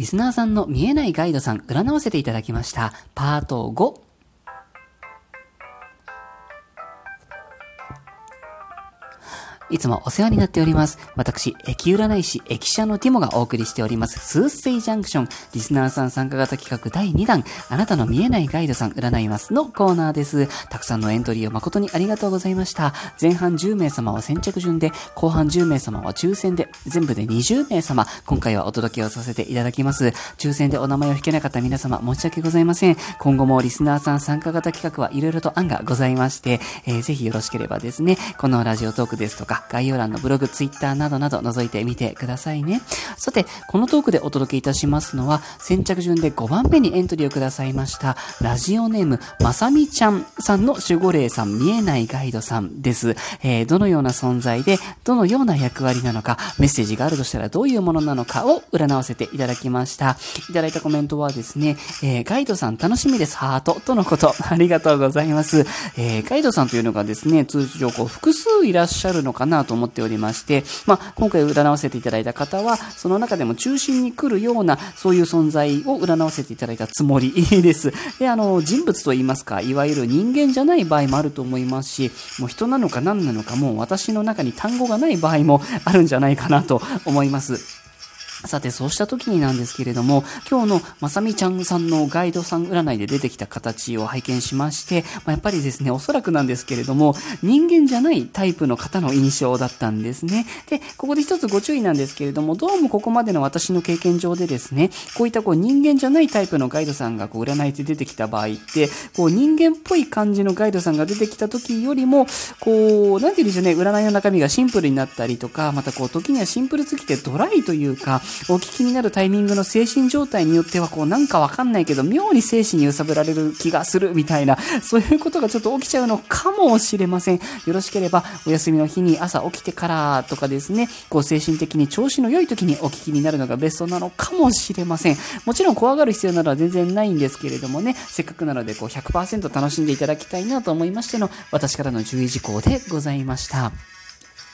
リスナーさんの見えないガイドさん、占わせていただきました。パート5。いつもお世話になっております。私、駅占い師、駅舎のティモがお送りしております、スースイジャンクション、リスナーさん参加型企画第2弾、あなたの見えないガイドさん占いますのコーナーです。たくさんのエントリーを誠にありがとうございました。前半10名様は先着順で、後半10名様は抽選で、全部で20名様、今回はお届けをさせていただきます。抽選でお名前を引けなかった皆様、申し訳ございません。今後もリスナーさん参加型企画はいろいろと案がございまして、えー、ぜひよろしければですね、このラジオトークですとか、概要欄のブログ、ツイッターなどなど覗いてみてくださいね。さて、このトークでお届けいたしますのは、先着順で5番目にエントリーをくださいました、ラジオネーム、まさみちゃんさんの守護霊さん、見えないガイドさんです。えー、どのような存在で、どのような役割なのか、メッセージがあるとしたらどういうものなのかを占わせていただきました。いただいたコメントはですね、えー、ガイドさん楽しみです、ハート、とのこと。ありがとうございます。えー、ガイドさんというのがですね、通常こう複数いらっしゃるのかななと思っておりまして、まあ、今回占わせていただいた方は、その中でも中心に来るような、そういう存在を占わせていただいたつもり です。で、あの、人物といいますか、いわゆる人間じゃない場合もあると思いますし、もう人なのか何なのかもう私の中に単語がない場合もあるんじゃないかなと思います。さて、そうした時になんですけれども、今日のまさみちゃんさんのガイドさん占いで出てきた形を拝見しまして、まあ、やっぱりですね、おそらくなんですけれども、人間じゃないタイプの方の印象だったんですね。で、ここで一つご注意なんですけれども、どうもここまでの私の経験上でですね、こういったこう人間じゃないタイプのガイドさんがこう占いで出てきた場合って、こう人間っぽい感じのガイドさんが出てきた時よりも、こう、なんて言うんでしょうね、占いの中身がシンプルになったりとか、またこう時にはシンプルすぎてドライというか、お聞きになるタイミングの精神状態によっては、こうなんかわかんないけど、妙に精神に揺さぶられる気がするみたいな、そういうことがちょっと起きちゃうのかもしれません。よろしければ、お休みの日に朝起きてからとかですね、こう精神的に調子の良い時にお聞きになるのがベストなのかもしれません。もちろん怖がる必要などは全然ないんですけれどもね、せっかくなのでこう100%楽しんでいただきたいなと思いましての、私からの注意事項でございました。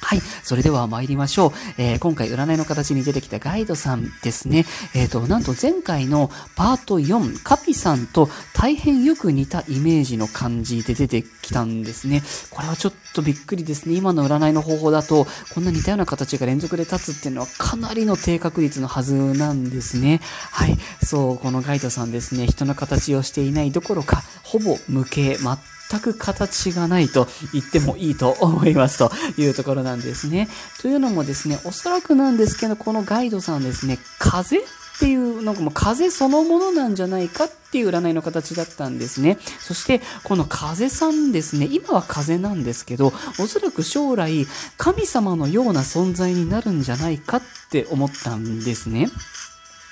はい。それでは参りましょう。えー、今回占いの形に出てきたガイドさんですね。えっ、ー、と、なんと前回のパート4、カピさんと大変よく似たイメージの感じで出てきたんですね。これはちょっとびっくりですね。今の占いの方法だと、こんな似たような形が連続で立つっていうのはかなりの低確率のはずなんですね。はい。そう、このガイドさんですね。人の形をしていないどころか、ほぼ無形、全く形がないと言ってもいいと思いますというところなんですね。というのもですね、おそらくなんですけど、このガイドさんですね、風っていう、なんかもう風そのものなんじゃないかっていう占いの形だったんですね。そして、この風さんですね、今は風なんですけど、おそらく将来、神様のような存在になるんじゃないかって思ったんですね。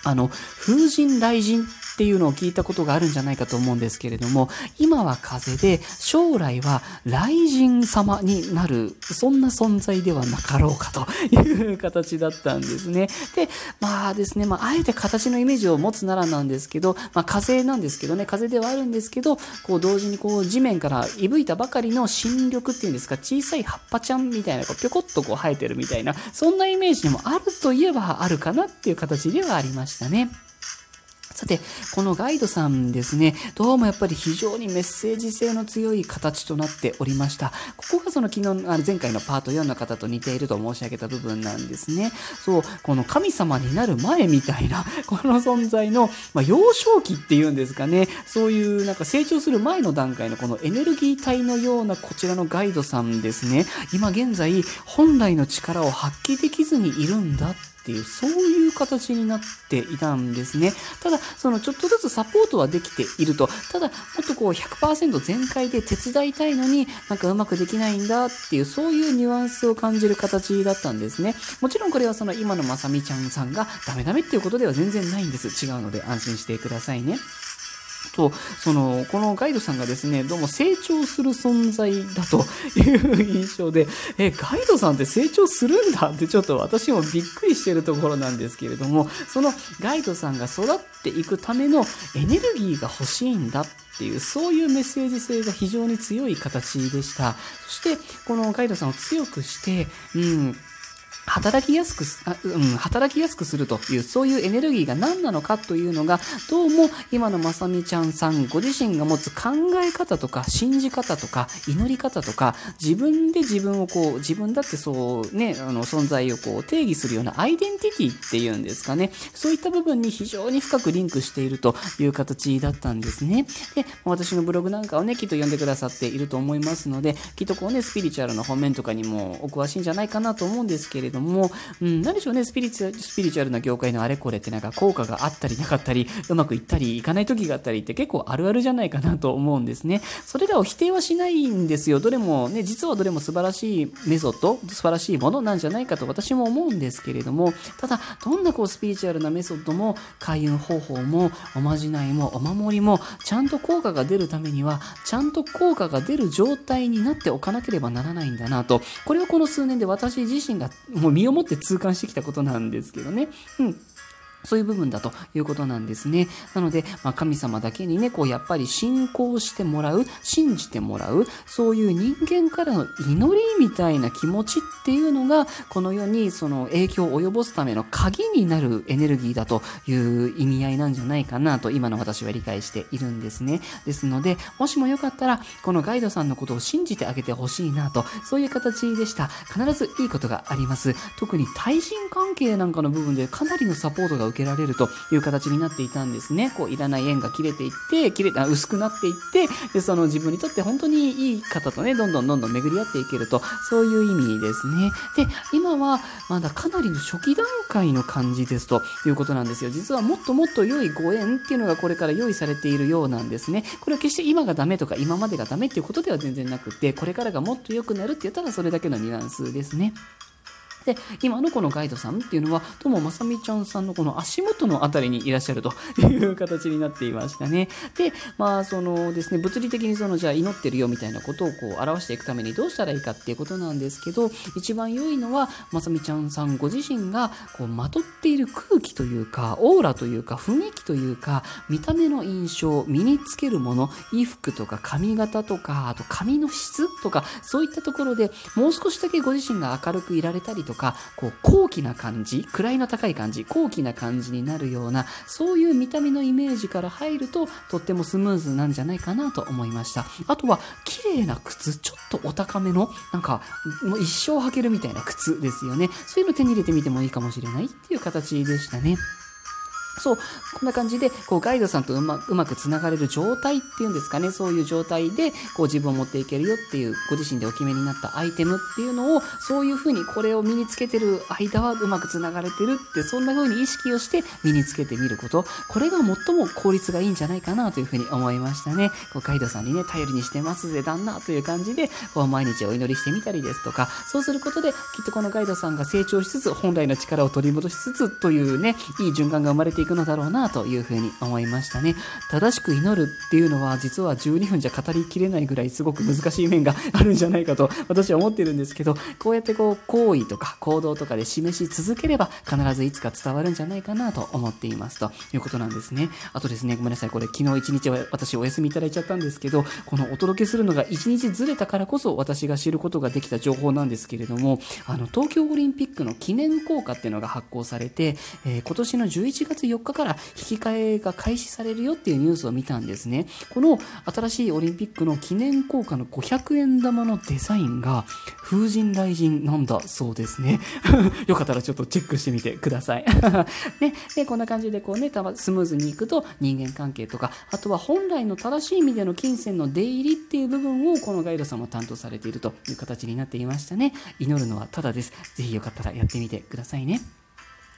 あの、風神雷神っていうのを聞いたことがあるんじゃないかと思うんですけれども、今は風で、将来は雷神様になる、そんな存在ではなかろうかという形だったんですね。で、まあですね、まあ、あえて形のイメージを持つならなんですけど、まあ、風なんですけどね、風ではあるんですけど、こう同時にこう地面からいぶいたばかりの新緑っていうんですか、小さい葉っぱちゃんみたいな、こうぴょこっとこう生えてるみたいな、そんなイメージにもあるといえばあるかなっていう形ではありましたね。さて、このガイドさんですね、どうもやっぱり非常にメッセージ性の強い形となっておりました。ここがその昨日、あの前回のパート4の方と似ていると申し上げた部分なんですね。そう、この神様になる前みたいな、この存在の、まあ、幼少期っていうんですかね、そういうなんか成長する前の段階のこのエネルギー体のようなこちらのガイドさんですね、今現在本来の力を発揮できずにいるんだってっていう、そういう形になっていたんですね。ただ、そのちょっとずつサポートはできていると。ただ、もっとこう100%全開で手伝いたいのになんかうまくできないんだっていう、そういうニュアンスを感じる形だったんですね。もちろんこれはその今のまさみちゃんさんがダメダメっていうことでは全然ないんです。違うので安心してくださいね。と、その、このガイドさんがですね、どうも成長する存在だと いう印象で、え、ガイドさんって成長するんだってちょっと私もびっくりしてるところなんですけれども、そのガイドさんが育っていくためのエネルギーが欲しいんだっていう、そういうメッセージ性が非常に強い形でした。そして、このガイドさんを強くして、うん、働きやすくす、うん、働きやすくするという、そういうエネルギーが何なのかというのが、どうも今のまさみちゃんさんご自身が持つ考え方とか、信じ方とか、祈り方とか、自分で自分をこう、自分だってそうね、あの存在をこう定義するようなアイデンティティっていうんですかね、そういった部分に非常に深くリンクしているという形だったんですね。で、私のブログなんかをね、きっと読んでくださっていると思いますので、きっとこうね、スピリチュアルの方面とかにもお詳しいんじゃないかなと思うんですけれども、うん、何でしょうね、スピリチュアル、スピリチュアルな業界のあれこれってなんか効果があったりなかったり、うまくいったりいかない時があったりって結構あるあるじゃないかなと思うんですね。それらを否定はしないんですよ。どれもね、実はどれも素晴らしいメソッド、素晴らしいものなんじゃないかと私も思うんですけれども、ただ、どんなこうスピリチュアルなメソッドも、開運方法も、おまじないも、お守りも、ちゃんと効果が出るためには、ちゃんと効果が出る状態になっておかなければならないんだなと、これをこの数年で私自身がもう身をもって痛感してきたことなんですけどね。うん。そういう部分だということなんですね。なので、まあ、神様だけにね、こう、やっぱり信仰してもらう、信じてもらう、そういう人間からの祈りみたいな気持ちっていうのが、この世にその影響を及ぼすための鍵になるエネルギーだという意味合いなんじゃないかなと、今の私は理解しているんですね。ですので、もしもよかったら、このガイドさんのことを信じてあげてほしいなと、そういう形でした。必ずいいことがあります。特に対人関係なんかの部分でかなりのサポートが受けられるという形になっていたんですね。こう、いらない縁が切れていって、切れあ薄くなっていって、で、その自分にとって本当にいい方とね、どんどんどんどん巡り合っていけると、そういう意味ですね。で、今はまだかなりの初期段階の感じですということなんですよ。実はもっともっと良いご縁っていうのがこれから用意されているようなんですね。これは決して今がダメとか今までがダメっていうことでは全然なくて、これからがもっと良くなるって言ったらそれだけのニュアンスですね。で、今のこのガイドさんっていうのは、ともまさみちゃんさんのこの足元のあたりにいらっしゃると いう形になっていましたね。で、まあ、そのですね、物理的にその、じゃあ祈ってるよみたいなことをこう表していくためにどうしたらいいかっていうことなんですけど、一番良いのは、まさみちゃんさんご自身がこうまとっている空気というか、オーラというか、雰囲気というか、見た目の印象、身につけるもの、衣服とか髪型とか、あと髪の質とか、そういったところでもう少しだけご自身が明るくいられたりとか、とか、こう、高貴な感じ、位の高い感じ、高貴な感じになるような、そういう見た目のイメージから入ると、とってもスムーズなんじゃないかなと思いました。あとは、綺麗な靴、ちょっとお高めの、なんか、もう一生履けるみたいな靴ですよね。そういうの手に入れてみてもいいかもしれないっていう形でしたね。そう、こんな感じで、こう、ガイドさんとうまうまくつながれる状態っていうんですかね、そういう状態で、こう、自分を持っていけるよっていう、ご自身でお決めになったアイテムっていうのを、そういうふうに、これを身につけてる間はうまくつながれてるって、そんな風に意識をして身につけてみること、これが最も効率がいいんじゃないかなというふうに思いましたね。こう、ガイドさんにね、頼りにしてますぜ、旦那という感じで、こう、毎日お祈りしてみたりですとか、そうすることで、きっとこのガイドさんが成長しつつ、本来の力を取り戻しつつというね、いい循環が生まれていくいくのだろうなというふうに思いましたね。正しく祈るっていうのは実は12分じゃ語りきれないぐらいすごく難しい面があるんじゃないかと私は思ってるんですけど、こうやってこう行為とか行動とかで示し続ければ必ずいつか伝わるんじゃないかなと思っていますということなんですね。あとですね、ごめんなさい、これ昨日一日は私お休みいただいちゃったんですけど、このお届けするのが1日ずれたからこそ私が知ることができた情報なんですけれども、あの東京オリンピックの記念硬貨っていうのが発行されて、えー、今年の11月4日から引き換えが開始されるよっていうニュースを見たんですね。この新しいオリンピックの記念硬貨の500円玉のデザインが風神雷神なんだそうですね。よかったらちょっとチェックしてみてください。ね、で、こんな感じでこうね、たスムーズにいくと人間関係とか、あとは本来の正しい意味での金銭の出入りっていう部分をこのガイドさんも担当されているという形になっていましたね。祈るのはただです。ぜひよかったらやってみてくださいね。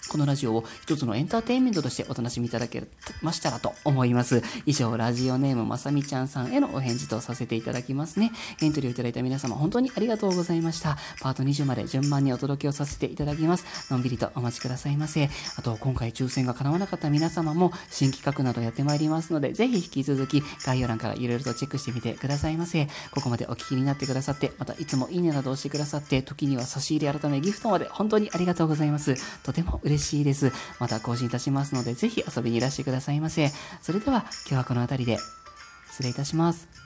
このラジオを一つのエンターテインメントとしてお楽しみいただけましたらと思います。以上、ラジオネームまさみちゃんさんへのお返事とさせていただきますね。エントリーをいただいた皆様、本当にありがとうございました。パート20まで順番にお届けをさせていただきます。のんびりとお待ちくださいませ。あと、今回抽選が叶わなかった皆様も新企画などやってまいりますので、ぜひ引き続き概要欄からいろいろとチェックしてみてくださいませ。ここまでお聞きになってくださって、またいつもいいねなどをしてくださって、時には差し入れ改めギフトまで本当にありがとうございます。とても嬉しいです。また更新いたしますので、ぜひ遊びにいらしてくださいませ。それでは、今日はこの辺りで、失礼いたします。